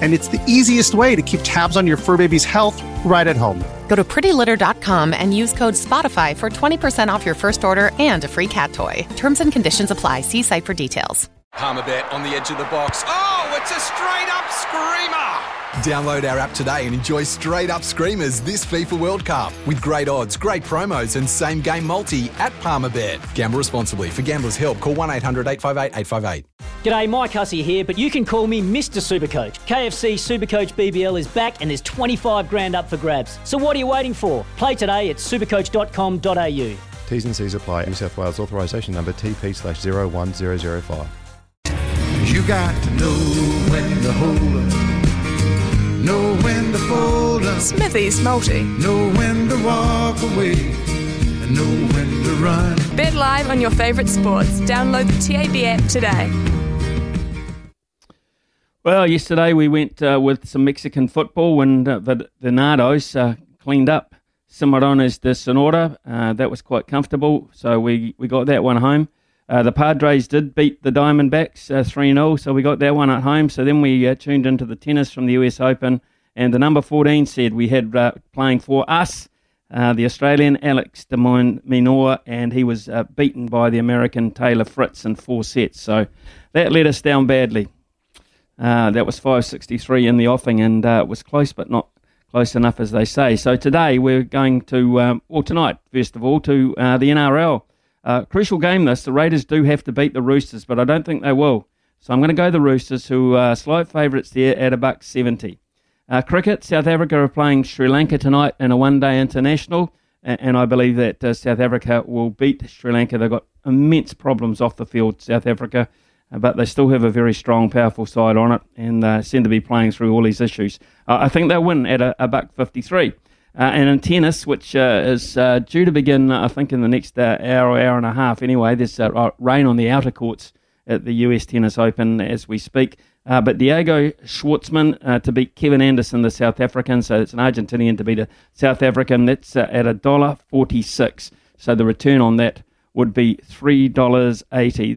and it's the easiest way to keep tabs on your fur baby's health right at home. Go to prettylitter.com and use code SPOTIFY for 20% off your first order and a free cat toy. Terms and conditions apply. See site for details. Palmerbet on the edge of the box. Oh, it's a straight up screamer! Download our app today and enjoy straight up screamers this FIFA World Cup with great odds, great promos, and same game multi at Palmerbet. Gamble responsibly. For gamblers' help, call 1 800 858 858. G'day, Mike Hussey here, but you can call me Mr. Supercoach. KFC Supercoach BBL is back and there's 25 grand up for grabs. So what are you waiting for? Play today at supercoach.com.au. T's and C's apply. New South Wales authorisation number TP slash 01005. You got to know when to hold up, know when to fold up, Smithy's Multi. know when to walk away, and know when to run. Bet live on your favourite sports. Download the TAB app today. Well, yesterday we went uh, with some Mexican football and the Venados uh, cleaned up Cimarrones de Sonora. Uh, that was quite comfortable, so we, we got that one home. Uh, the Padres did beat the Diamondbacks uh, 3 0, so we got that one at home. So then we uh, tuned into the tennis from the US Open, and the number 14 said we had playing for us the Australian Alex de Minaur, and he was beaten by the American Taylor Fritz in four sets. So that let us down badly. Uh, that was 563 in the offing, and uh, it was close, but not close enough, as they say. So today we're going to, um, well, tonight, first of all, to uh, the NRL. Uh, crucial game this. The Raiders do have to beat the Roosters, but I don't think they will. So I'm going to go the Roosters, who are slight favourites there at a buck 70. Uh, cricket, South Africa are playing Sri Lanka tonight in a one-day international, and, and I believe that uh, South Africa will beat Sri Lanka. They've got immense problems off the field, South Africa, but they still have a very strong, powerful side on it, and uh, seem to be playing through all these issues. Uh, I think they'll win at a, a buck 53. Uh, and in tennis, which uh, is uh, due to begin, I think, in the next uh, hour, hour and a half anyway, there's rain on the outer courts at the US Tennis Open as we speak. But Diego Schwartzman to beat Kevin Anderson, the South African. So it's an Argentinian to beat a South African. That's at a dollar forty-six. So the return on that would be three dollars eighty.